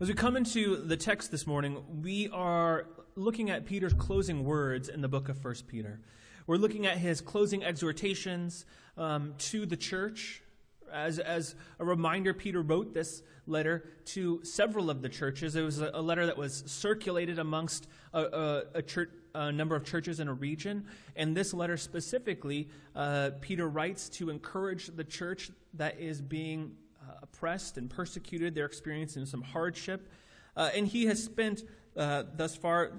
As we come into the text this morning, we are looking at Peter's closing words in the book of 1 Peter. We're looking at his closing exhortations um, to the church. As, as a reminder, Peter wrote this letter to several of the churches. It was a, a letter that was circulated amongst a, a, a, church, a, number of churches in a region. And this letter specifically, uh, Peter writes to encourage the church that is being oppressed and persecuted. They're experiencing some hardship. Uh, and he has spent uh, thus far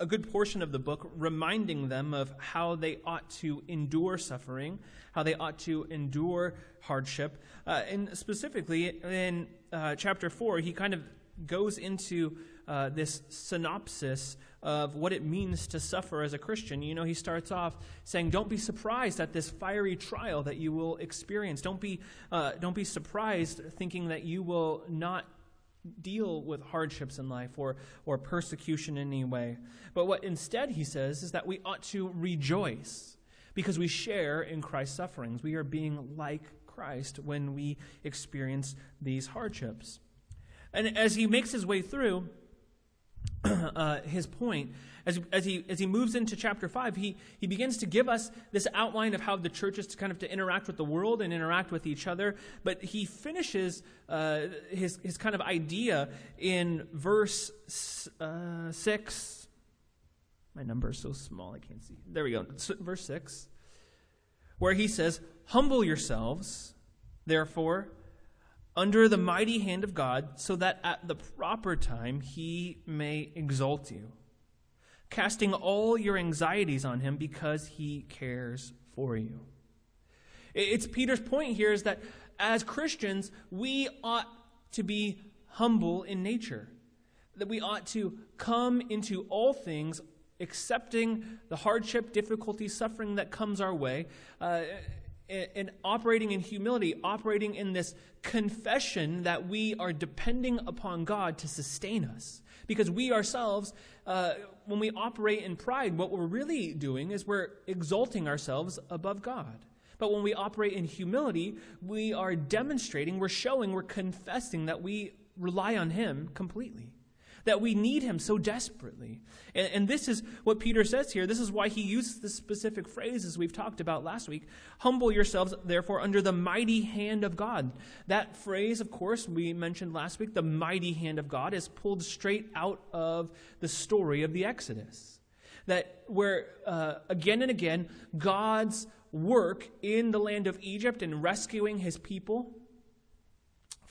a good portion of the book reminding them of how they ought to endure suffering, how they ought to endure hardship. Uh, and specifically in uh, chapter 4, he kind of goes into uh, this synopsis of what it means to suffer as a Christian. You know, he starts off saying, "Don't be surprised at this fiery trial that you will experience. Don't be, uh, don't be surprised thinking that you will not." deal with hardships in life or, or persecution in any way. But what instead he says is that we ought to rejoice because we share in Christ's sufferings. We are being like Christ when we experience these hardships. And as he makes his way through, uh, his point. As, as, he, as he moves into chapter 5, he, he begins to give us this outline of how the church is to kind of to interact with the world and interact with each other. But he finishes uh, his, his kind of idea in verse uh, 6. My number is so small I can't see. There we go. Verse 6, where he says, Humble yourselves, therefore, under the mighty hand of God, so that at the proper time he may exalt you, casting all your anxieties on him because he cares for you. It's Peter's point here is that as Christians, we ought to be humble in nature, that we ought to come into all things accepting the hardship, difficulty, suffering that comes our way. Uh, and operating in humility, operating in this confession that we are depending upon God to sustain us. Because we ourselves, uh, when we operate in pride, what we're really doing is we're exalting ourselves above God. But when we operate in humility, we are demonstrating, we're showing, we're confessing that we rely on Him completely that we need him so desperately. And, and, this is what Peter says here. This is why he uses this specific phrase, as we've talked about last week humble yourselves, therefore, under the mighty hand of God. That phrase, of course, we mentioned last week, the mighty hand of God, is pulled straight out of the story of the Exodus. That where, uh, again and again, God's work in the land of Egypt and rescuing his people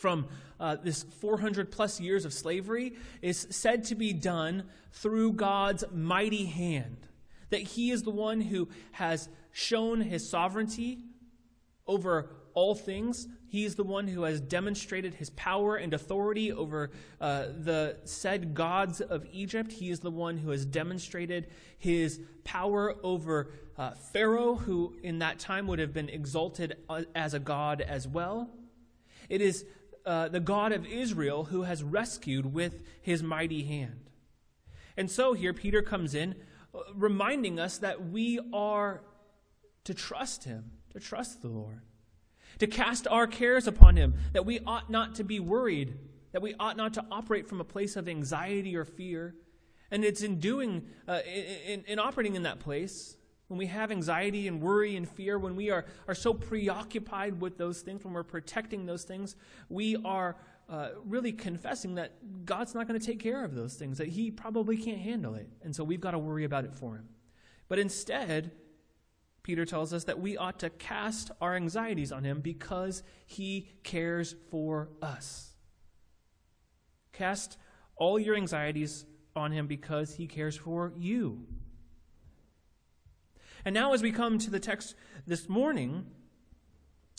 from uh, this 400 plus years of slavery is said to be done through God's mighty hand. That He is the one who has shown His sovereignty over all things. He is the one who has demonstrated his power and authority over uh, the said gods of Egypt. He is the one who has demonstrated his power over uh, Pharaoh, who in that time would have been exalted uh, as a god as well. It is uh, the God of Israel who has rescued with his mighty hand. And so here Peter comes in, uh, reminding us that we are to trust him, to trust the Lord, to cast our cares upon him, that we ought not to be worried, that we ought not to operate from a place of anxiety or fear. And it's in doing, uh, in, in operating in that place, when we have anxiety and worry and fear, when we are, are so preoccupied with those things, when we're protecting those things, we are uh, really confessing that God's not going to take care of those things, that He probably can't handle it. And so we've got to worry about it for Him. But instead, Peter tells us that we ought to cast our anxieties on Him because He cares for us. Cast all your anxieties on Him because He cares for you. And now, as we come to the text this morning,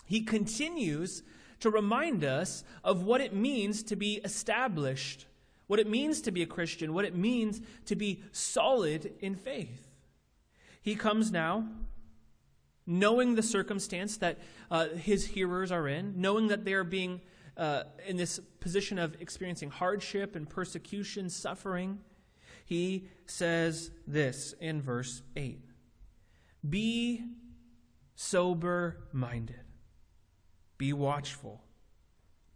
he continues to remind us of what it means to be established, what it means to be a Christian, what it means to be solid in faith. He comes now knowing the circumstance that uh, his hearers are in, knowing that they are being uh, in this position of experiencing hardship and persecution, suffering. He says this in verse 8 be sober minded, be watchful.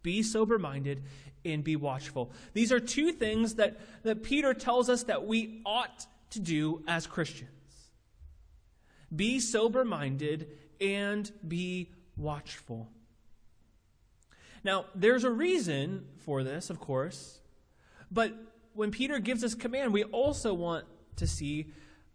Be sober minded and be watchful. These are two things that, that Peter tells us that we ought to do as Christians be sober minded and be watchful. Now, there's a reason for this, of course, but when Peter gives us command, we also want to see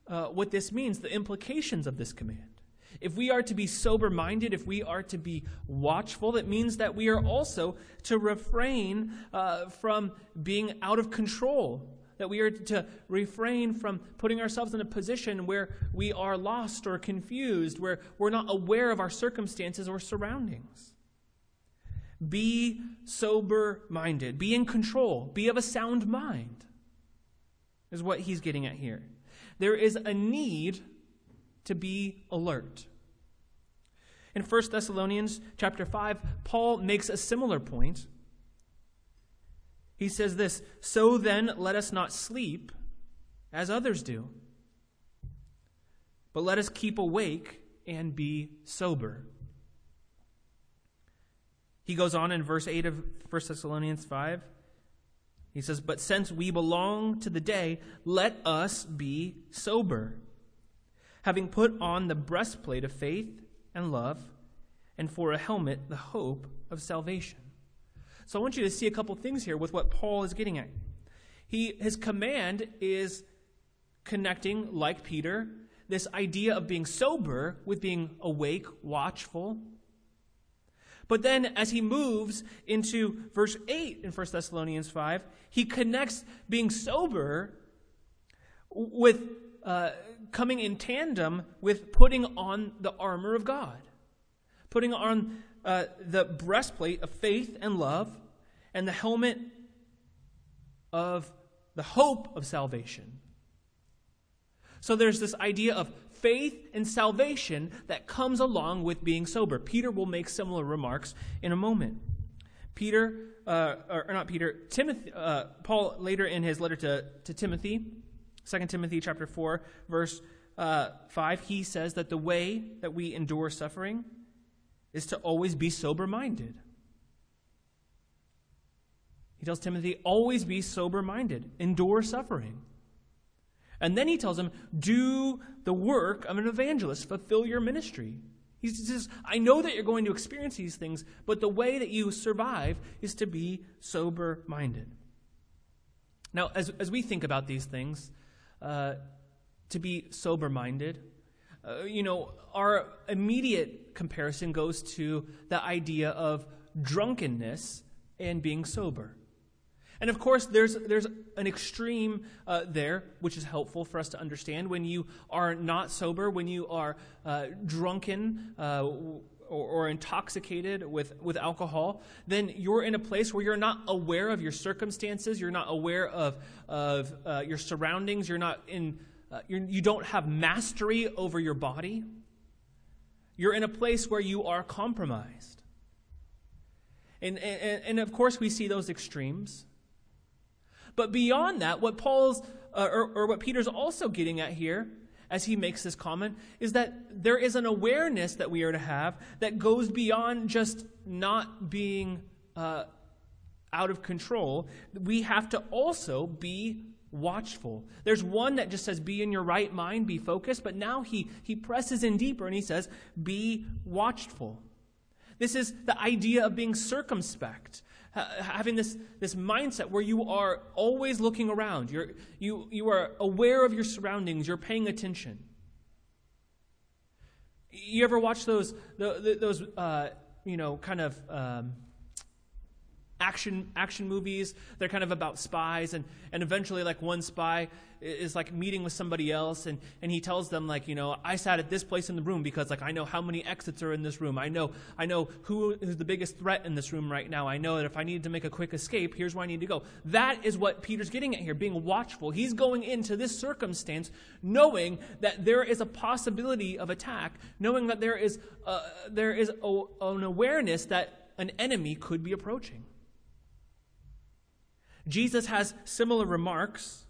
uh, what this means, the implications of this command. If we are to be sober minded, if we are to be watchful, that means that we are also to refrain uh, from being out of control. That we are to refrain from putting ourselves in a position where we are lost or confused, where we're not aware of our circumstances or surroundings. Be sober minded, be in control, be of a sound mind, is what he's getting at here. There is a need to be alert. In 1 Thessalonians chapter 5, Paul makes a similar point. He says this So then, let us not sleep as others do, but let us keep awake and be sober. He goes on in verse 8 of 1 Thessalonians 5. He says, But since we belong to the day, let us be sober having put on the breastplate of faith and love, and for a helmet, the hope of salvation. So I want you to see a couple things here with what Paul is getting at. He, his command is connecting, like Peter, this idea of being sober with being awake, watchful. But then, as he moves into verse 8 in 1 Thessalonians 5, he connects being sober with uh, coming in tandem with putting on the armor of God, putting on uh, the breastplate of faith and love, and the helmet of the hope of salvation. So there's this idea of faith and salvation that comes along with being sober. Peter will make similar remarks in a moment. Peter, uh, or not Peter, Timothy, uh, Paul later in his letter to, to Timothy 2 Timothy chapter 4, verse uh, 5, he says that the way that we endure suffering is to always be sober minded. He tells Timothy, always be sober minded, endure suffering. And then he tells him, do the work of an evangelist, fulfill your ministry. He says, I know that you're going to experience these things, but the way that you survive is to be sober minded. Now, as, as we think about these things, uh, to be sober minded. Uh, you know, our immediate comparison goes to the idea of drunkenness and being sober. And of course, there's, there's an extreme uh, there, which is helpful for us to understand. When you are not sober, when you are uh, drunken, uh, or, or, intoxicated with, with alcohol, then you're in a place where you're not aware of your circumstances, you're not aware of, of uh, your surroundings, you're not in, uh, you're, you don't have mastery over your body. You're in a place where you are compromised. And, and, and of course, we see those extremes. But beyond that, what Paul's, uh, or, or what Peter's also getting at here as he makes this comment is that there is an awareness that we are to have that goes beyond just not being uh, out of control. We have to also be watchful. There's one that just says, be in your right mind, be focused, but now he, he presses in deeper and he says, be watchful. This is the idea of being circumspect having this, this mindset where you are always looking around. You're, you, you are aware of your surroundings. You're paying attention. You ever watch those, those uh, you know, kind of um, action action movies. They're kind of about spies, and and eventually, like one spy is like meeting with somebody else, and and he tells them like, you know, I sat at this place in the room because like I know how many exits are in this room. I know I know who is the biggest threat in this room right now. I know that if I need to make a quick escape, here's where I need to go. That is what Peter's getting at here, being watchful. He's going into this circumstance knowing that there is a possibility of attack, knowing that there is a, there is a, an awareness that an enemy could be approaching. Jesus has similar remarks.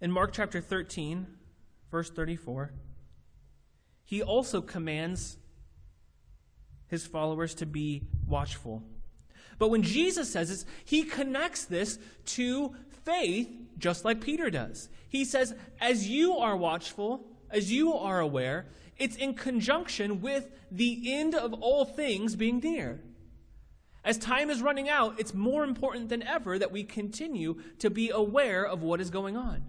In Mark chapter 13, verse 34, he also commands his followers to be watchful. But when Jesus says this, he connects this to faith just like Peter does. He says, as you are watchful, as you are aware, it's in conjunction with the end of all things being near. As time is running out, it's more important than ever that we continue to be aware of what is going on.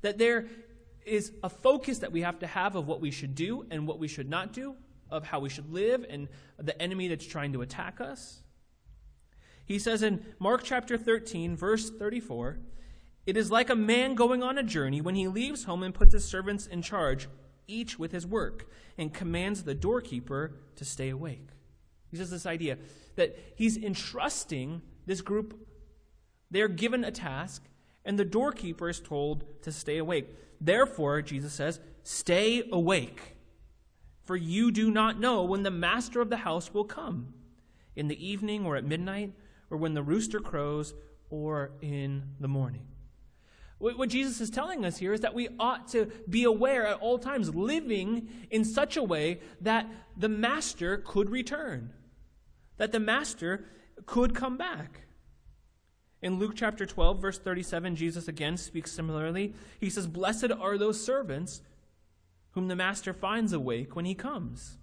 That there is a focus that we have to have of what we should do and what we should not do, of how we should live and the enemy that's trying to attack us. He says in Mark chapter 13, verse 34, it is like a man going on a journey when he leaves home and puts his servants in charge, each with his work, and commands the doorkeeper to stay awake. He says this idea that he's entrusting this group, they're given a task, and the doorkeeper is told to stay awake. Therefore, Jesus says, stay awake, for you do not know when the master of the house will come, in the evening or at midnight, or when the rooster crows, or in the morning. What Jesus is telling us here is that we ought to be aware at all times, living in such a way that the master could return, that the master could come back. In Luke chapter 12, verse 37, Jesus again speaks similarly. He says, Blessed are those servants whom the master finds awake when he comes.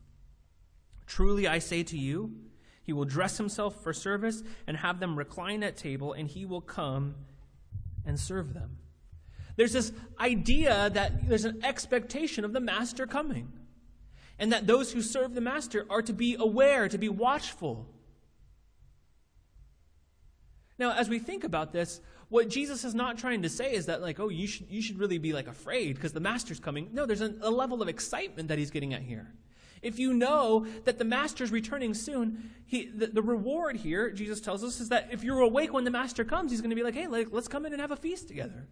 Truly I say to you, he will dress himself for service and have them recline at table, and he will come and serve them. There's this idea that there's an expectation of the master coming, and that those who serve the master are to be aware, to be watchful. Now, as we think about this, what Jesus is not trying to say is that, like, oh, you should, you should really be, like, afraid because the master's coming. No, there's a, level of excitement that he's getting at here. If you know that the master's returning soon, he, the, the, reward here, Jesus tells us, is that if you're awake when the master comes, he's going to be like, hey, like, let's come in and have a feast together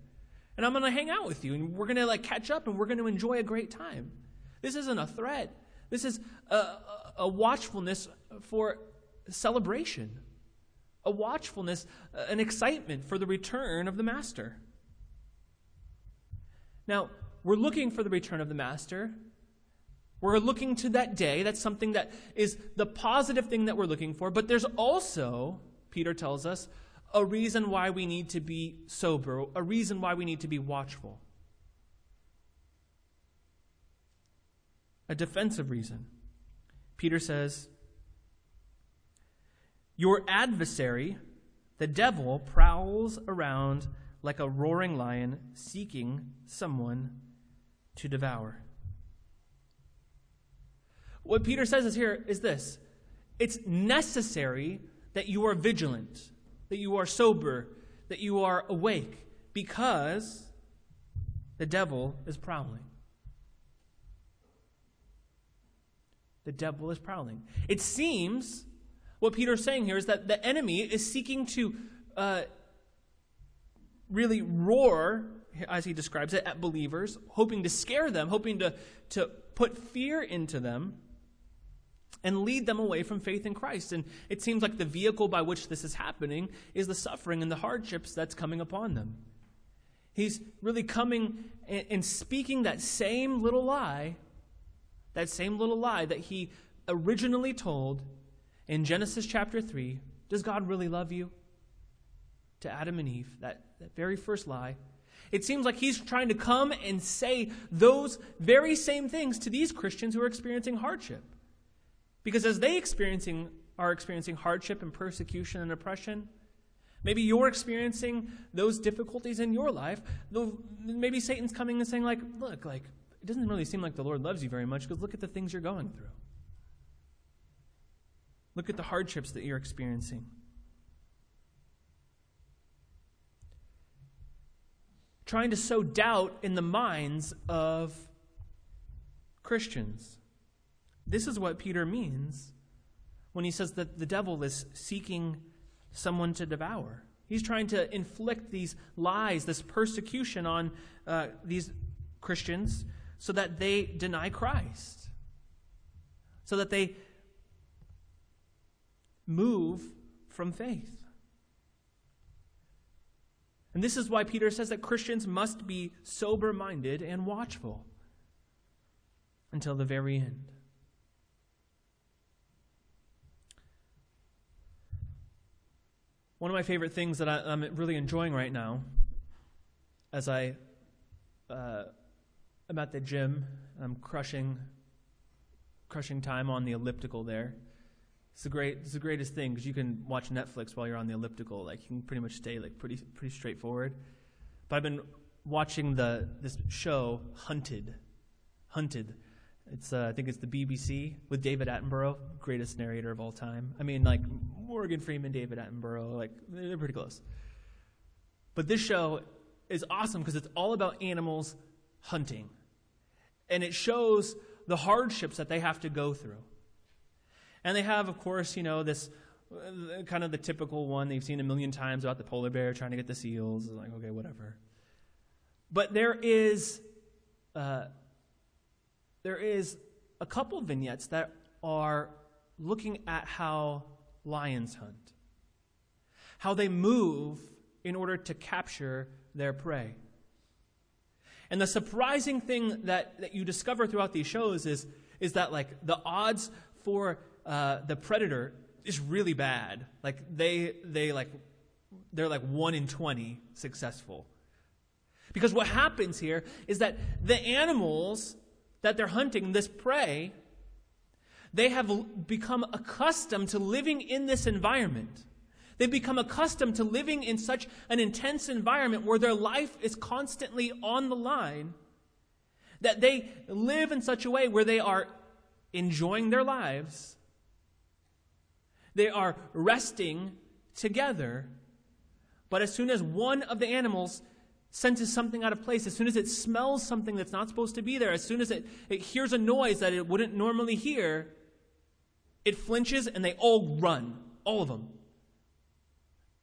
and I'm going to hang out with you, and we're going to like catch up, and we're going to enjoy a great time. This isn't a threat. This is a, a watchfulness for celebration, a watchfulness, an excitement for the return of the master. Now, we're looking for the return of the master. We're looking to that day. That's something that is the positive thing that we're looking for. But there's also, Peter tells us, a reason why we need to be sober, a reason why we need to be watchful. A defensive reason. Peter says, Your adversary, the devil, prowls around like a roaring lion seeking someone to devour. What Peter says is here is this it's necessary that you are vigilant that you are sober, that you are awake, because the devil is prowling. The devil is prowling. It seems what Peter's saying here is that the enemy is seeking to uh, really roar, as he describes it, at believers, hoping to scare them, hoping to, to put fear into them and lead them away from faith in Christ. And it seems like the vehicle by which this is happening is the suffering and the hardships that's coming upon them. He's really coming and speaking that same little lie, that same little lie that he originally told in Genesis chapter 3. Does God really love you? To Adam and Eve, that, that very first lie. It seems like he's trying to come and say those very same things to these Christians who are experiencing hardship. Because as they experiencing are experiencing hardship and persecution and oppression, maybe you're experiencing those difficulties in your life. Maybe Satan's coming and saying, like, look, like, it doesn't really seem like the Lord loves you very much because look at the things you're going through. Look at the hardships that you're experiencing. Trying to sow doubt in the minds of Christians. This is what Peter means when he says that the devil is seeking someone to devour. He's trying to inflict these lies, this persecution on uh, these Christians so that they deny Christ, so that they move from faith. And this is why Peter says that Christians must be sober minded and watchful until the very end. One of my favorite things that I, am really enjoying right now as I uh, am at the gym, I'm crushing, crushing time on the elliptical there. It's the great, it's the greatest thing because you can watch Netflix while you're on the elliptical. Like you can pretty much stay like pretty, pretty straightforward. But I've been watching the this show Hunted, Hunted. It's uh, I think it's the BBC with David Attenborough, greatest narrator of all time. I mean, like Morgan Freeman, David Attenborough, like they're pretty close. But this show is awesome because it's all about animals hunting, and it shows the hardships that they have to go through. And they have, of course, you know this uh, kind of the typical one they've seen a million times about the polar bear trying to get the seals. It's like okay, whatever. But there is. Uh, there is a couple vignettes that are looking at how lions hunt, how they move in order to capture their prey. And the surprising thing that, that you discover throughout these shows is, is that like the odds for uh, the predator is really bad. Like they they like they're like one in twenty successful. Because what happens here is that the animals that they're hunting, this prey, they have become accustomed to living in this environment. They've become accustomed to living in such an intense environment where their life is constantly on the line that they live in such a way where they are enjoying their lives. They are resting together. But as soon as one of the animals senses something out of place, as soon as it smells something that's not supposed to be there, as soon as it, it hears a noise that it wouldn't normally hear, it flinches and they all run, all of them.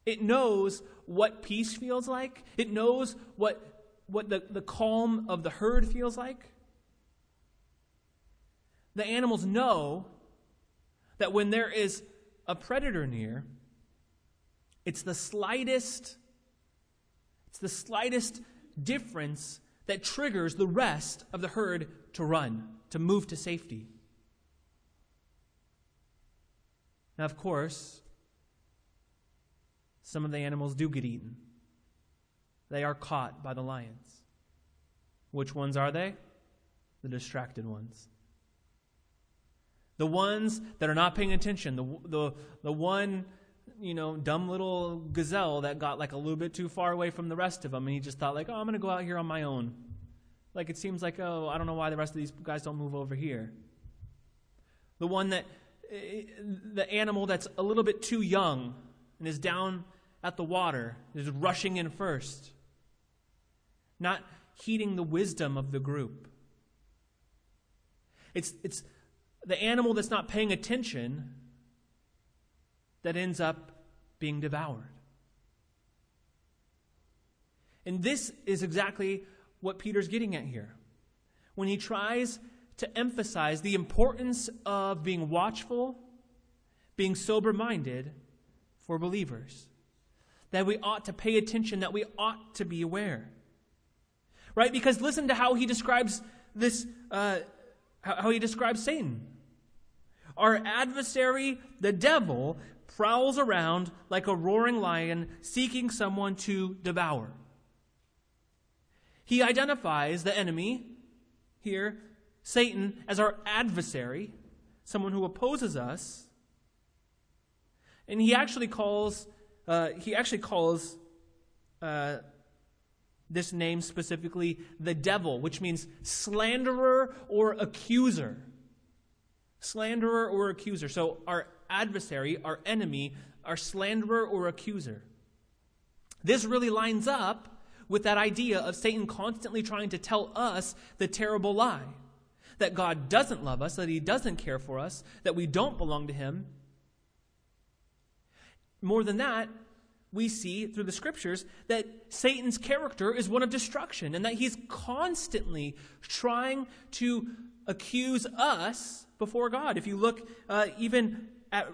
It knows what peace feels like, it knows what, what the, the calm of the herd feels like. The animals know that when there is a predator near, it's the slightest it's the slightest difference that triggers the rest of the herd to run, to move to safety. Now, of course, some of the animals do get eaten. They are caught by the lions. Which ones are they? The distracted ones. The ones that are not paying attention. The, the, the one you know, dumb little gazelle that got like a little bit too far away from the rest of them, and he just thought like, oh, I'm going to go out here on my own. Like it seems like, oh, I don't know why the rest of these guys don't move over here. The one that, eh, the animal that's a little bit too young and is down at the water is rushing in first, not heeding the wisdom of the group. It's, it's the animal that's not paying attention that ends up being devoured. And this is exactly what Peter's getting at here. When he tries to emphasize the importance of being watchful, being sober minded for believers, that we ought to pay attention, that we ought to be aware. Right? Because listen to how he describes this, uh, how he describes Satan. Our adversary, the devil, prowls around like a roaring lion seeking someone to devour. He identifies the enemy, here, Satan, as our adversary, someone who opposes us. And he actually calls, uh, he actually calls uh, this name specifically the devil, which means slanderer or accuser. Slanderer or accuser. So our adversary, our enemy, our slanderer or accuser. This really lines up with that idea of Satan constantly trying to tell us the terrible lie that God doesn't love us, that he doesn't care for us, that we don't belong to him. More than that, we see through the scriptures that Satan's character is one of destruction and that he's constantly trying to accuse us before God. If you look uh, even at,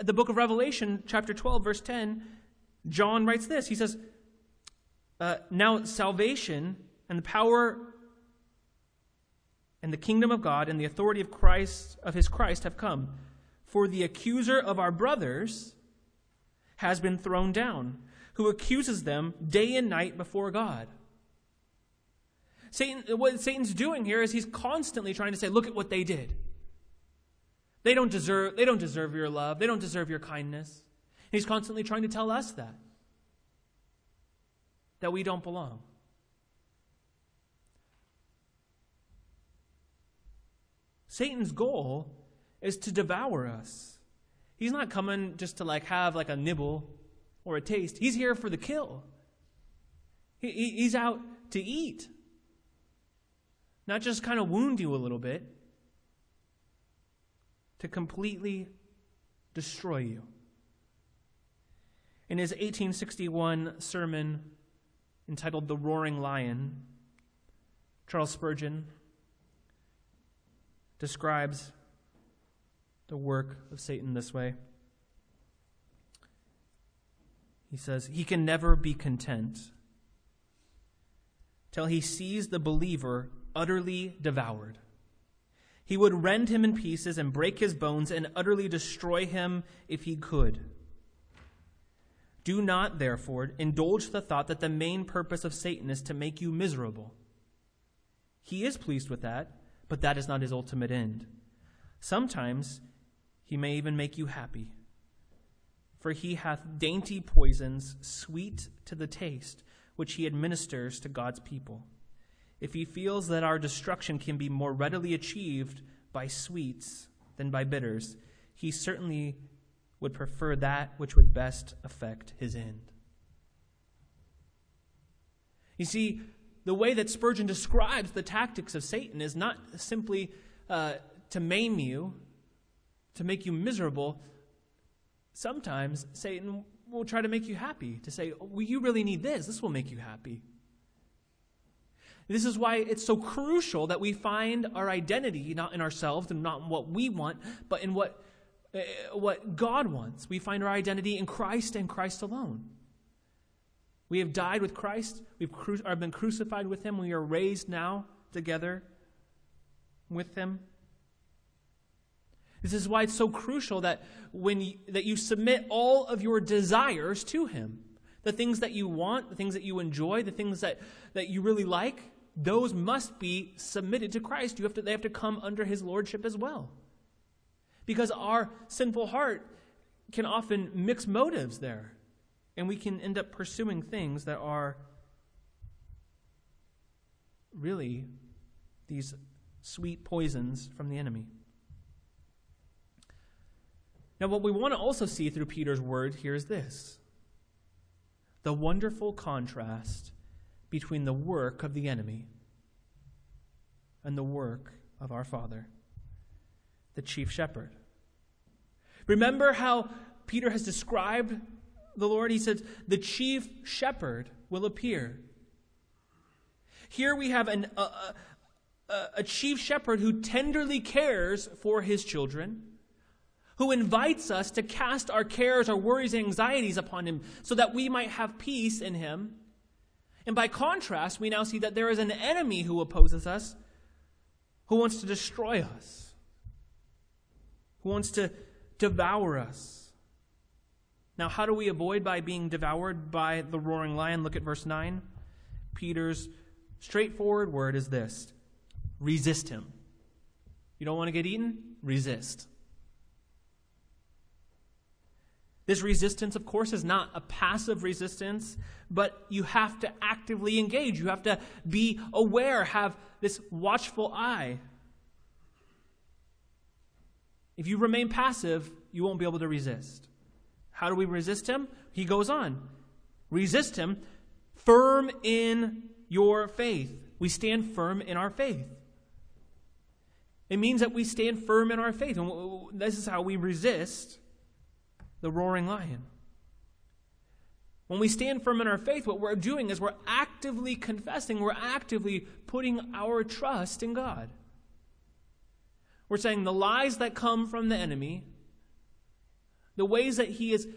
the book of Revelation, chapter 12, verse 10, John writes this. He says, uh, Now salvation and the power and the kingdom of God and the authority of Christ, of his Christ, have come. For the accuser of our brothers has been thrown down, who accuses them day and night before God. Satan, what Satan's doing here is he's constantly trying to say, look at what they did. They don't deserve, they don't deserve your love. They don't deserve your kindness. He's constantly trying to tell us that. That we don't belong. Satan's goal is to devour us. He's not coming just to like have like a nibble or a taste. He's here for the kill. He, he's out to eat. Not just kind of wound you a little bit, to completely destroy you. In his 1861 sermon entitled The Roaring Lion, Charles Spurgeon describes the work of Satan this way. He says, He can never be content till he sees the believer utterly devoured. He would rend him in pieces and break his bones and utterly destroy him if he could. Do not, therefore, indulge the thought that the main purpose of Satan is to make you miserable. He is pleased with that, but that is not his ultimate end. Sometimes he may even make you happy. For he hath dainty poisons, sweet to the taste, which he administers to God's people if he feels that our destruction can be more readily achieved by sweets than by bitters, he certainly would prefer that which would best affect his end. You see, the way that Spurgeon describes the tactics of Satan is not simply uh, to maim you, to make you miserable. Sometimes Satan will try to make you happy, to say, well, you really need this. This will make you happy. This is why it's so crucial that we find our identity not in ourselves and not in what we want, but in what, uh, what God wants. We find our identity in Christ and Christ alone. We have died with Christ, we've cru- been crucified with Him, we are raised now together with Him. This is why it's so crucial that when you, that you submit all of your desires to Him. The things that you want, the things that you enjoy, the things that, that you really like, those must be submitted to Christ. You have to, they have to come under his lordship as well. Because our sinful heart can often mix motives there, and we can end up pursuing things that are really these sweet poisons from the enemy. Now, what we want to also see through Peter's word here is this the wonderful contrast between the work of the enemy and the work of our Father, the chief shepherd. Remember how Peter has described the Lord? He says, The chief shepherd will appear. Here we have an, a, a, a chief shepherd who tenderly cares for his children who invites us to cast our cares, our worries, and anxieties upon him so that we might have peace in him. And by contrast, we now see that there is an enemy who opposes us, who wants to destroy us, who wants to devour us. Now, how do we avoid by being devoured by the roaring lion? Look at verse 9. Peter's straightforward word is this resist him. You don't want to get eaten? Resist. This resistance, of course, is not a passive resistance, but you have to actively engage. You have to be aware, have this watchful eye. If you remain passive, you won't be able to resist. How do we resist him? He goes on. Resist him firm in your faith. We stand firm in our faith. It means that we stand firm in our faith. And this is how we resist the roaring lion. When we stand firm in our faith, what we're doing is we're actively confessing, we're actively putting our trust in God. We're saying the lies that come from the enemy, the ways that he is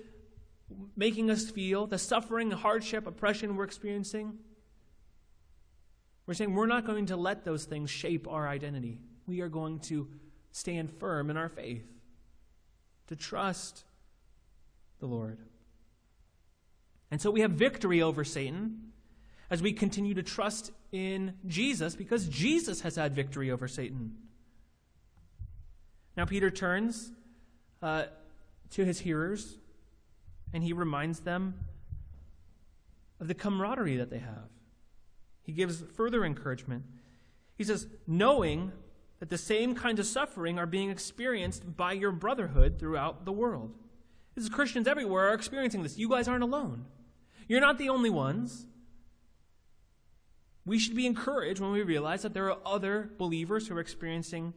making us feel, the suffering, hardship, oppression we're experiencing, we're saying we're not going to let those things shape our identity. We are going to stand firm in our faith, to trust the Lord. And so we have victory over Satan as we continue to trust in Jesus because Jesus has had victory over Satan. Now, Peter turns uh, to his hearers and he reminds them of the camaraderie that they have. He gives further encouragement. He says, knowing that the same kinds of suffering are being experienced by your brotherhood throughout the world. This is Christians everywhere are experiencing this. You guys aren't alone. You're not the only ones. We should be encouraged when we realize that there are other believers who are experiencing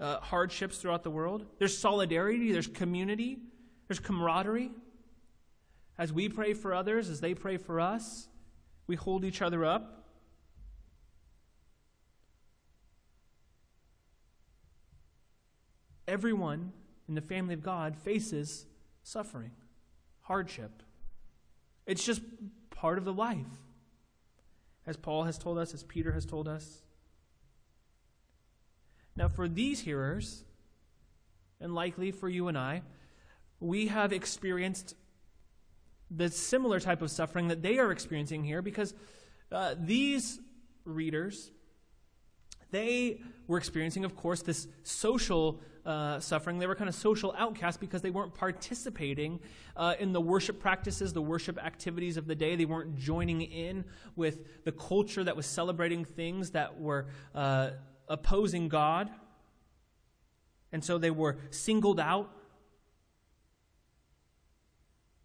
uh, hardships throughout the world. There's solidarity, there's community, there's camaraderie. As we pray for others, as they pray for us, we hold each other up. Everyone in the family of God faces suffering, hardship. It's just part of the life. As Paul has told us, as Peter has told us. Now, for these hearers, and likely for you and I, we have experienced the similar type of suffering that they are experiencing here because uh, these readers, they were experiencing, of course, this social uh, suffering. They were kind of social outcasts because they weren't participating uh, in the worship practices, the worship activities of the day. They weren't joining in with the culture that was celebrating things that were uh, opposing God. And so they were singled out.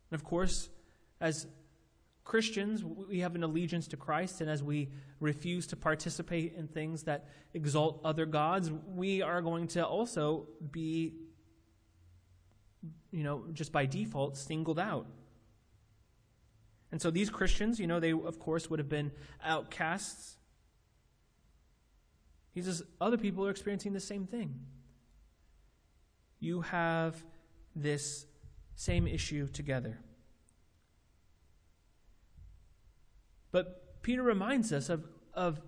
And of course, as Christians, we have an allegiance to Christ, and as we refuse to participate in things that exalt other gods, we are going to also be, you know, just by default, singled out. And so these Christians, you know, they, of course, would have been outcasts. He says other people are experiencing the same thing. You have this same issue together. But Peter reminds us of, of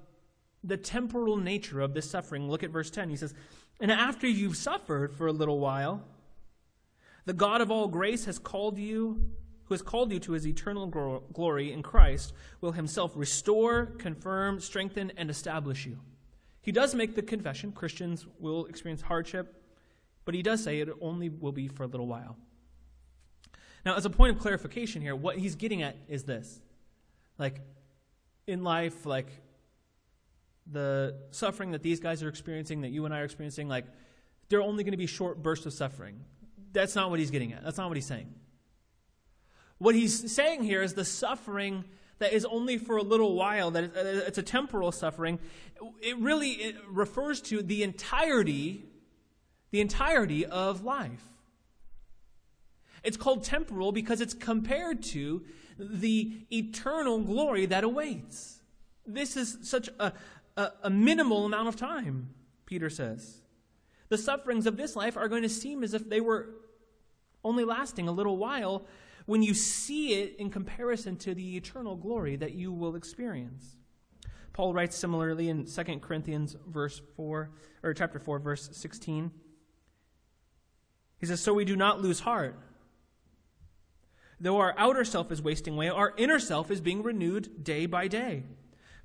the temporal nature of this suffering. Look at verse 10. He says, And after you've suffered for a little while, the God of all grace has called you, who has called you to his eternal glory in Christ, will himself restore, confirm, strengthen, and establish you. He does make the confession Christians will experience hardship, but he does say it only will be for a little while. Now, as a point of clarification here, what he's getting at is this like in life, like the suffering that these guys are experiencing, that you and I are experiencing, like they're only going to be short bursts of suffering. That's not what he's getting at. That's not what he's saying. What he's saying here is the suffering that is only for a little while, that uh, it's a temporal suffering. It really it refers to the entirety, the entirety of life. It's called temporal because it's compared to the eternal glory that awaits. This is such a, a, a, minimal amount of time, Peter says. The sufferings of this life are going to seem as if they were only lasting a little while when you see it in comparison to the eternal glory that you will experience. Paul writes similarly in 2 Corinthians verse 4 or chapter 4 verse 16. He says, "So we do not lose heart." Though our outer self is wasting away, our inner self is being renewed day by day.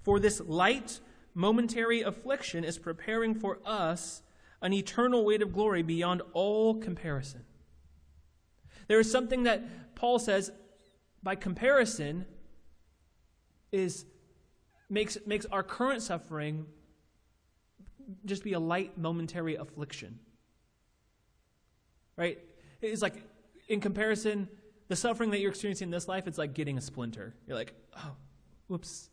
For this light, momentary affliction is preparing for us an eternal weight of glory beyond all comparison. There is something that Paul says, by comparison, is makes, makes our current suffering just be a light, momentary affliction. Right? It's like, in comparison, the suffering that you're experiencing in this life, it's like getting a splinter. You're like, oh, whoops,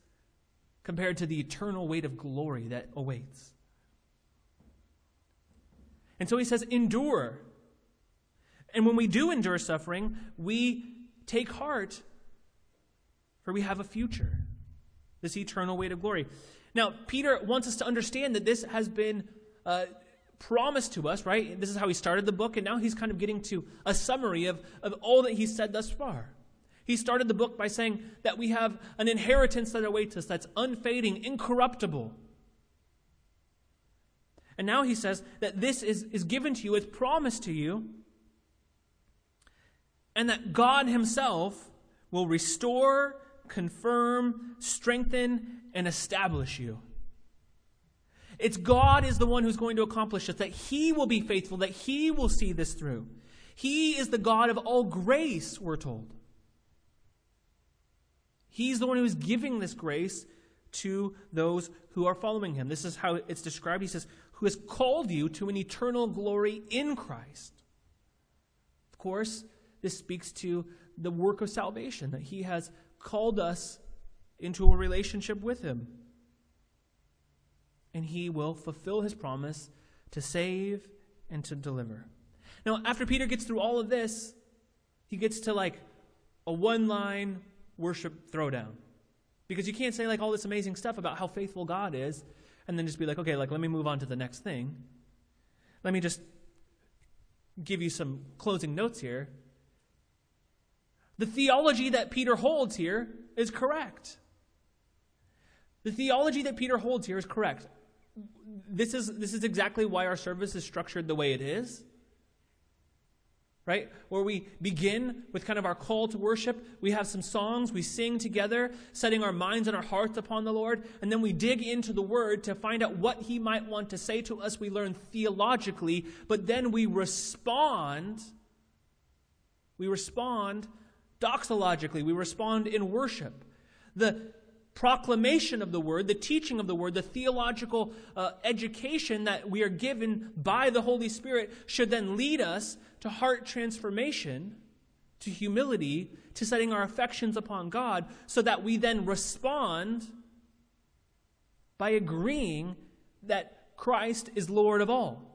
compared to the eternal weight of glory that awaits. And so he says, endure. And when we do endure suffering, we take heart, for we have a future, this eternal weight of glory. Now, Peter wants us to understand that this has been uh, promised to us, right? This is how he started the book, and now he's kind of getting to a summary of, of all that he's said thus far. He started the book by saying that we have an inheritance that awaits us that's unfading, incorruptible. And now he says that this is, is given to you, it's promised to you, and that God Himself will restore, confirm, strengthen, and establish you. It's God is the one who's going to accomplish this, that He will be faithful, that He will see this through. He is the God of all grace, we're told. He's the one who's giving this grace to those who are following Him. This is how it's described. He says, Who has called you to an eternal glory in Christ. Of course, this speaks to the work of salvation, that He has called us into a relationship with Him. And He will fulfill His promise to save and to deliver. Now, after Peter gets through all of this, he gets to like a one line worship throwdown. Because you can't say like all this amazing stuff about how faithful God is and then just be like, okay, like let me move on to the next thing. Let me just give you some closing notes here. The theology that Peter holds here is correct. The theology that Peter holds here is correct. This is, this is exactly why our service is structured the way it is right? Where we begin with kind of our call to worship. We have some songs, we sing together, setting our minds and our hearts upon the Lord, and then we dig into the Word to find out what He might want to say to us. We learn theologically, but then we respond. We respond doxologically, we respond in worship. The proclamation of the word, the teaching of the word, the theological uh, education that we are given by the Holy Spirit should then lead us to heart transformation, to humility, to setting our affections upon God, so that we then respond by agreeing that Christ is Lord of all.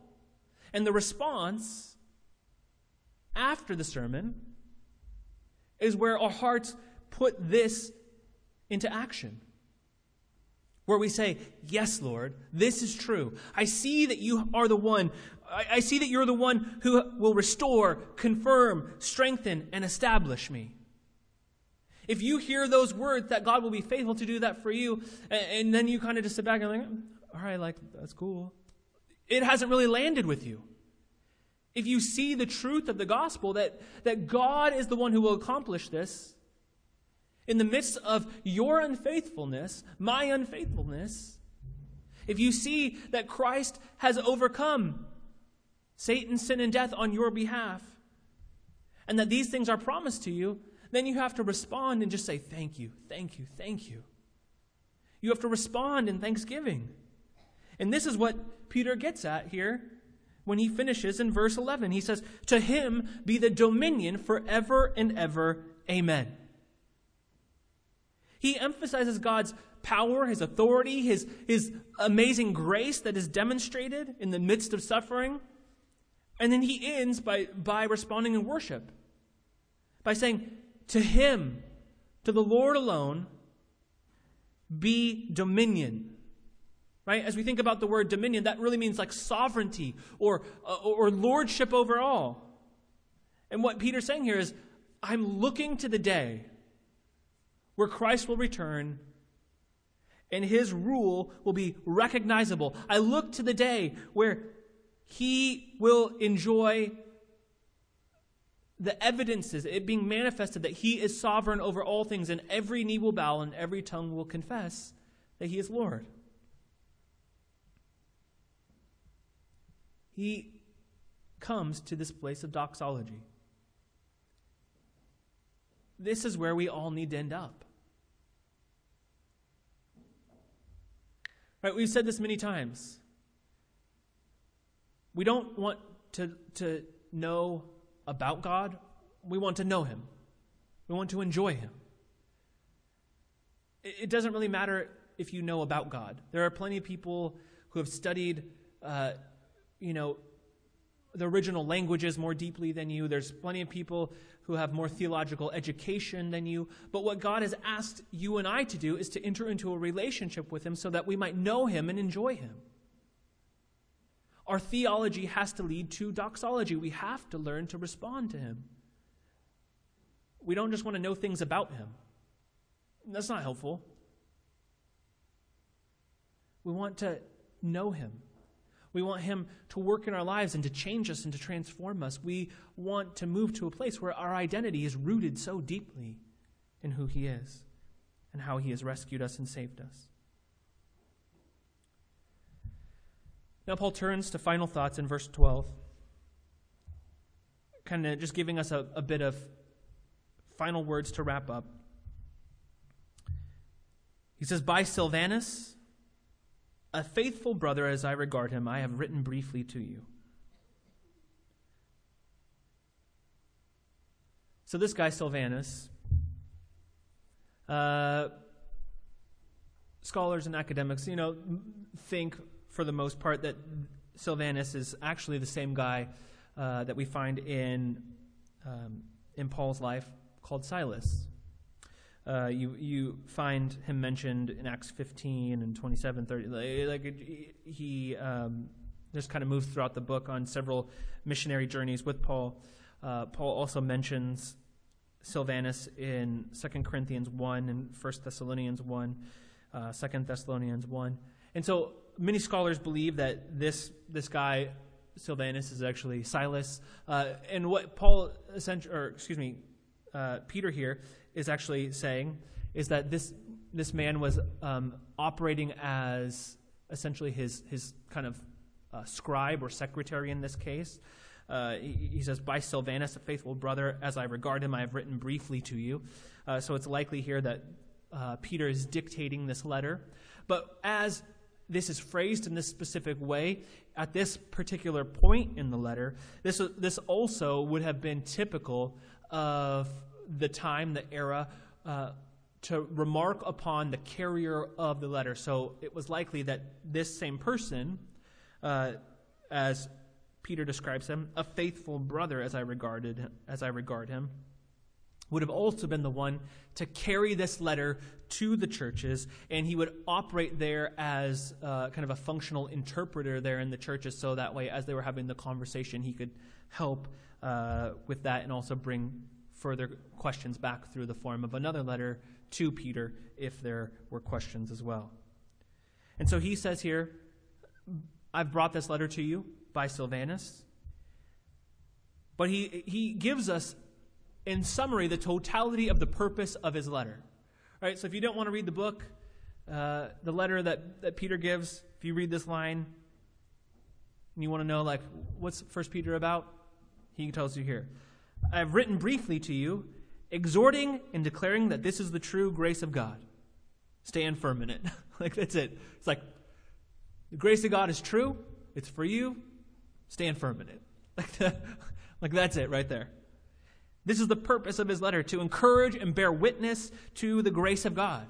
And the response after the sermon is where our hearts put this into action where we say, Yes, Lord, this is true. I see that you are the one. I, see that you're the one who will restore, confirm, strengthen, and establish me. If you hear those words that God will be faithful to do that for you, and then you kind of just sit back and like, all right, like, that's cool. It hasn't really landed with you. If you see the truth of the gospel, that, that God is the one who will accomplish this, in the midst of your unfaithfulness, my unfaithfulness, if you see that Christ has overcome Satan, sin, and death on your behalf, and that these things are promised to you, then you have to respond and just say, Thank you, thank you, thank you. You have to respond in thanksgiving. And this is what Peter gets at here when he finishes in verse 11. He says, To him be the dominion forever and ever. Amen. He emphasizes God's power, his authority, his, his amazing grace that is demonstrated in the midst of suffering. And then he ends by, by responding in worship, by saying, To him, to the Lord alone, be dominion. Right? As we think about the word dominion, that really means like sovereignty or, uh, or lordship over all. And what Peter's saying here is, I'm looking to the day where Christ will return and his rule will be recognizable. I look to the day where he will enjoy the evidences, it being manifested that he is sovereign over all things, and every knee will bow and every tongue will confess that he is Lord. He comes to this place of doxology. This is where we all need to end up. Right, we've said this many times. We don't want to, to know about God, we want to know Him. We want to enjoy Him. It, doesn't really matter if you know about God. There are plenty of people who have studied, uh, you know, the original languages more deeply than you. There's plenty of people who have more theological education than you. But what God has asked you and I to do is to enter into a relationship with Him so that we might know Him and enjoy Him. Our theology has to lead to doxology. We have to learn to respond to Him. We don't just want to know things about Him, that's not helpful. We want to know Him. We want Him to work in our lives and to change us and to transform us. We want to move to a place where our identity is rooted so deeply in who He is and how He has rescued us and saved us. Now, Paul turns to final thoughts in verse 12, kind of just giving us a, a bit of final words to wrap up. He says, By Silvanus, a faithful brother as I regard him, I have written briefly to you. So, this guy, Silvanus, uh, scholars and academics, you know, think for the most part, that Silvanus is actually the same guy uh, that we find in, um, in Paul's life called Silas. Uh, you, you find him mentioned in Acts 15 and 27, 30. Like, he um, just kind of moves throughout the book on several missionary journeys with Paul. Uh, Paul also mentions Silvanus in 2 Corinthians 1 and 1 Thessalonians 1, uh, 2 Thessalonians 1. And so many scholars believe that this this guy Silvanus is actually Silas, uh, and what Paul, or excuse me, uh, Peter here is actually saying is that this this man was um, operating as essentially his his kind of uh, scribe or secretary in this case. Uh, he, he, says, "By Silvanus, a faithful brother, as I regard him, I have written briefly to you." Uh, so it's likely here that uh, Peter is dictating this letter, but as this is phrased in this specific way at this particular point in the letter, this, this also would have been typical of the time, the era, uh, to remark upon the carrier of the letter. So it was likely that this same person, uh, as Peter describes him, a faithful brother as I regarded as I regard him, would have also been the one to carry this letter to the churches, and he would operate there as uh, kind of a functional interpreter there in the churches, so that way, as they were having the conversation, he could help uh, with that and also bring further questions back through the form of another letter to Peter if there were questions as well. And so he says here, I've brought this letter to you by Silvanus. But he, he gives us in summary, the totality of the purpose of his letter. All right, so if you don't want to read the book, uh, the letter that, that Peter gives, if you read this line and you want to know, like, what's First Peter about, he tells you here. I have written briefly to you, exhorting and declaring that this is the true grace of God. Stand firm in it. like, that's it. It's like, the grace of God is true, it's for you, stand firm in it. Like, the, like that's it right there. This is the purpose of his letter to encourage and bear witness to the grace of God.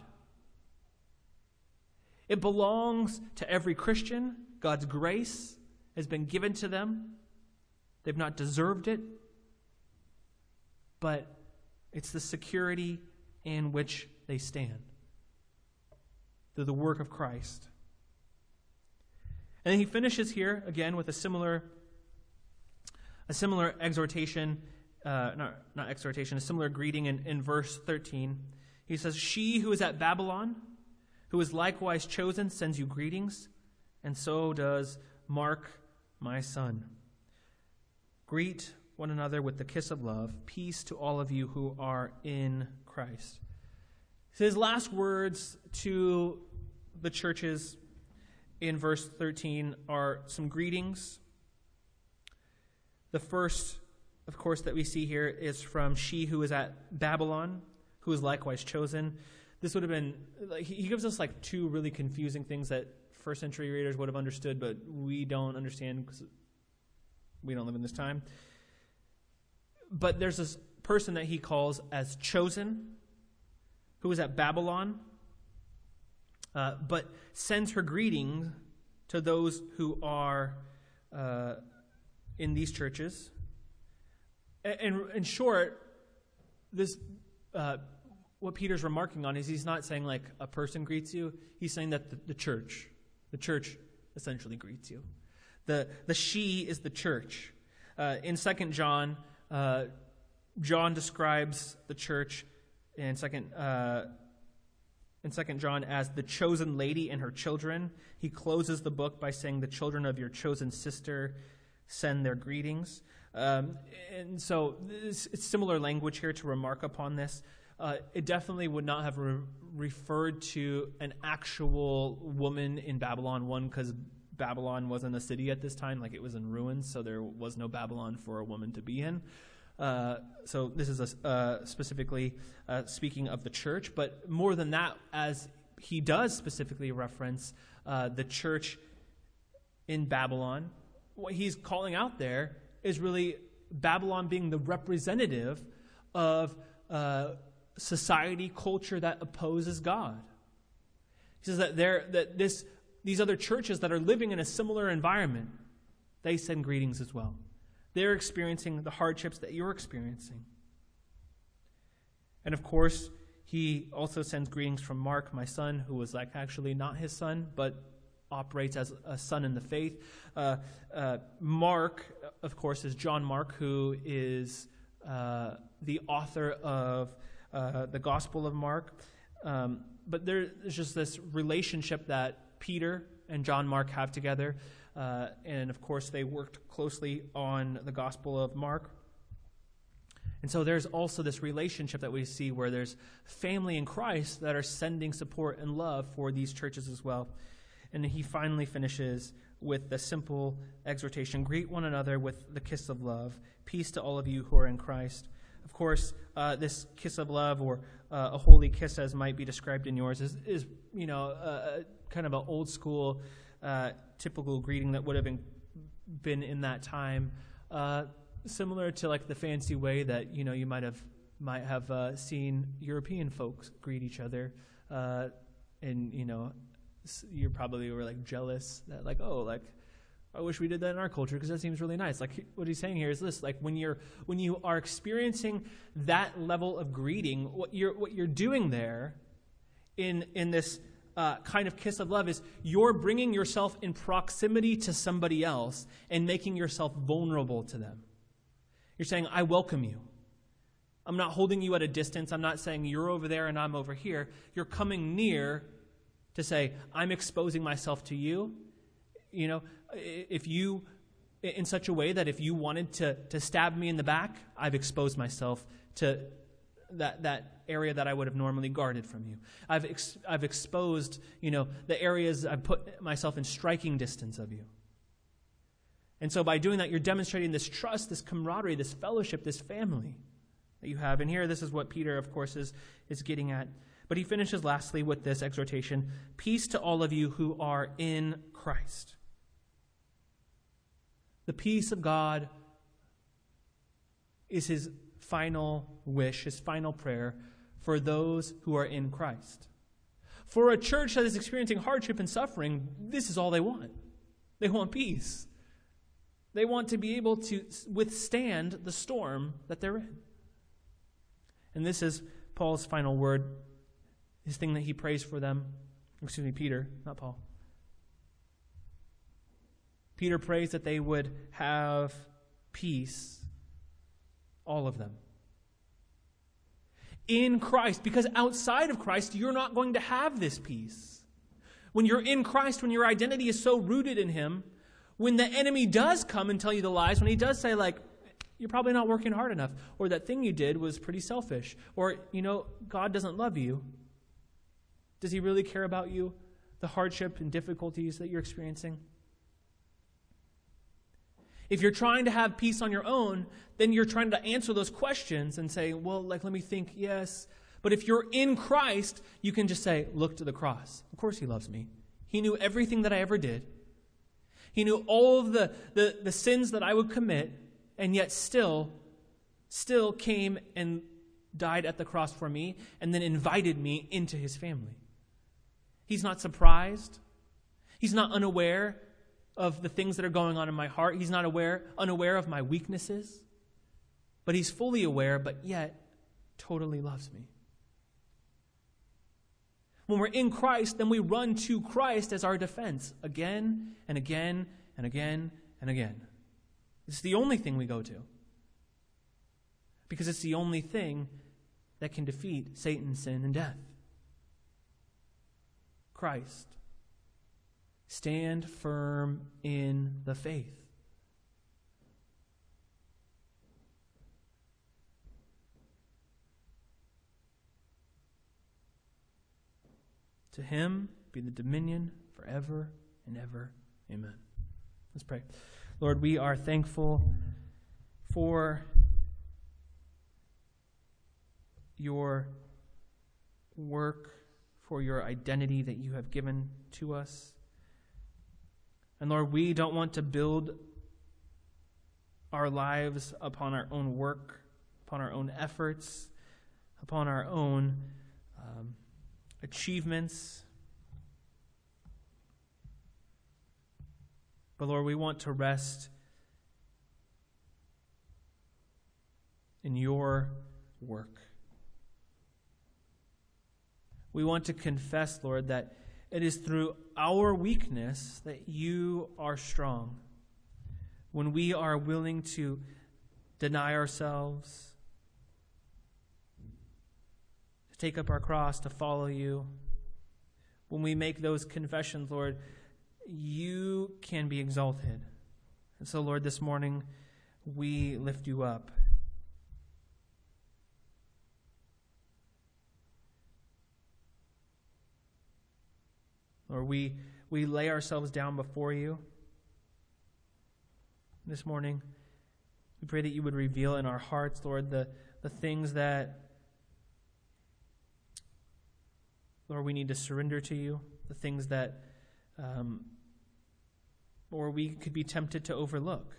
It belongs to every Christian. God's grace has been given to them. They've not deserved it, but it's the security in which they stand through the work of Christ. And then he finishes here again with a similar a similar exhortation uh, not, exhortation, a similar greeting in, in verse 13. He says, She who is at Babylon, who is likewise chosen, sends you greetings, and so does Mark, my son. Greet one another with the kiss of love. Peace to all of you who are in Christ. His last words to the churches in verse 13 are some greetings. The first of course, that we see here is from she who is at Babylon, who is likewise chosen. This would have been, he gives us like two really confusing things that first century readers would have understood, but we don't understand because we don't live in this time. But there's this person that he calls as chosen, who is at Babylon, uh, but sends her greetings to those who are uh, in these churches. And in short, this uh, what Peter's remarking on is he's not saying like a person greets you. He's saying that the, the church, the church, essentially greets you. The the she is the church. Uh, in Second John, uh, John describes the church in Second. Uh, in 2 John as the chosen lady and her children. He closes the book by saying, The children of your chosen sister send their greetings. Um, and so it's, it's, similar language here to remark upon this. uh, it definitely would not have re- referred to an actual woman in Babylon, one, because Babylon wasn't a city at this time, like it was in ruins, so there was no Babylon for a woman to be in. Uh, so this is a, uh, specifically uh, speaking of the church, but more than that, as he does specifically reference uh, the church in Babylon, what he's calling out there is really Babylon being the representative of uh, society, culture that opposes God. He says that there that this these other churches that are living in a similar environment, they send greetings as well. They're experiencing the hardships that you're experiencing. And of course, he also sends greetings from Mark, my son, who was like actually not his son, but operates as a son in the faith. Uh, uh, Mark, of course, is John Mark, who is uh, the author of uh, the Gospel of Mark. Um, but there's just this relationship that Peter and John Mark have together. Uh, and of course, they worked closely on the Gospel of Mark. And so there's also this relationship that we see where there's family in Christ that are sending support and love for these churches as well. And he finally finishes with the simple exhortation Greet one another with the kiss of love. Peace to all of you who are in Christ. Of course, uh, this kiss of love, or uh, a holy kiss as might be described in yours, is, is you know, uh, kind of an old school, uh, typical greeting that would have been, been in that time. Uh, similar to like the fancy way that you know you might have might have uh, seen European folks greet each other, uh, and you know you probably were like jealous that like oh like I wish we did that in our culture because that seems really nice. Like what he's saying here is this: like when you're when you are experiencing that level of greeting, what you're what you're doing there, in in this uh, kind of kiss of love is you're bringing yourself in proximity to somebody else and making yourself vulnerable to them. You're saying, I welcome you. I'm not holding you at a distance. I'm not saying you're over there and I'm over here. You're coming near to say, I'm exposing myself to you. You know, if you, in such a way that if you wanted to, to stab me in the back, I've exposed myself to that, that area that I would have normally guarded from you. I've, ex, I've exposed, you know, the areas I've put myself in striking distance of you. And so by doing that, you're demonstrating this trust, this camaraderie, this fellowship, this family that you have. And here, this is what Peter, of course, is, is getting at. But he finishes lastly with this exhortation Peace to all of you who are in Christ. The peace of God is his final wish, his final prayer for those who are in Christ. For a church that is experiencing hardship and suffering, this is all they want. They want peace. They want to be able to withstand the storm that they're in. And this is Paul's final word, his thing that he prays for them. Excuse me, Peter, not Paul. Peter prays that they would have peace, all of them. In Christ, because outside of Christ, you're not going to have this peace. When you're in Christ, when your identity is so rooted in Him, when the enemy does come and tell you the lies, when he does say, like, you're probably not working hard enough, or that thing you did was pretty selfish, or, you know, God doesn't love you, does he really care about you, the hardship and difficulties that you're experiencing? If you're trying to have peace on your own, then you're trying to answer those questions and say, well, like, let me think, yes. But if you're in Christ, you can just say, look to the cross. Of course, He loves me. He knew everything that I ever did. He knew all of the, the, the sins that I would commit, and yet still, still came and died at the cross for me, and then invited me into his family. He's not surprised. He's not unaware of the things that are going on in my heart. He's not aware, unaware of my weaknesses. But he's fully aware, but yet totally loves me. When we're in Christ, then we run to Christ as our defense again and again and again and again. It's the only thing we go to. Because it's the only thing that can defeat Satan, sin, and death. Christ. Stand firm in the faith. To him be the dominion forever and ever. Amen. Let's pray. Lord, we are thankful for your work, for your identity that you have given to us. And Lord, we don't want to build our lives upon our own work, upon our own efforts, upon our own um, achievements. But Lord, we want to rest in your work. We want to confess, Lord, that it is through our weakness that you are strong. When we are willing to deny ourselves, to take up our cross, to follow you, when we make those confessions, Lord, you can be exalted. And so, Lord, this morning we lift you up. Lord, we, we lay ourselves down before you this morning. We pray that you would reveal in our hearts, Lord, the, the things that, Lord, we need to surrender to you, the things that, um, or we could be tempted to overlook.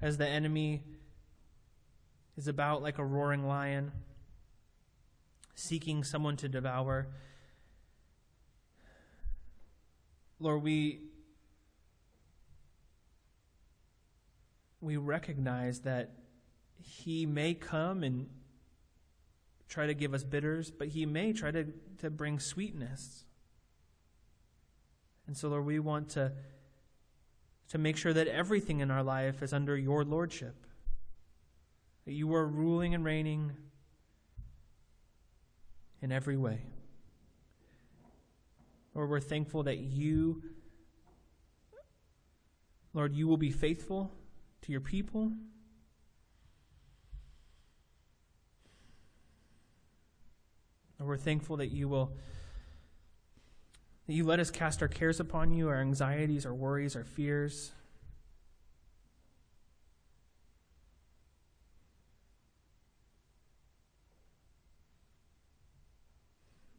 As the enemy is about like a roaring lion seeking someone to devour. Lord, we we recognize that he may come and try to give us bitters, but he may try to, to bring sweetness. And so, Lord, we want to, to make sure that everything in our life is under your lordship. That you are ruling and reigning in every way. Lord, we're thankful that you, Lord, you will be faithful to your people. Lord, we're thankful that you will that you let us cast our cares upon you, our anxieties, our worries, our fears.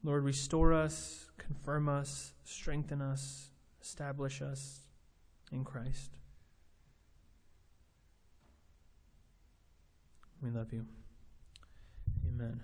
Lord, restore us, confirm us, strengthen us, establish us in Christ. We love you. Amen.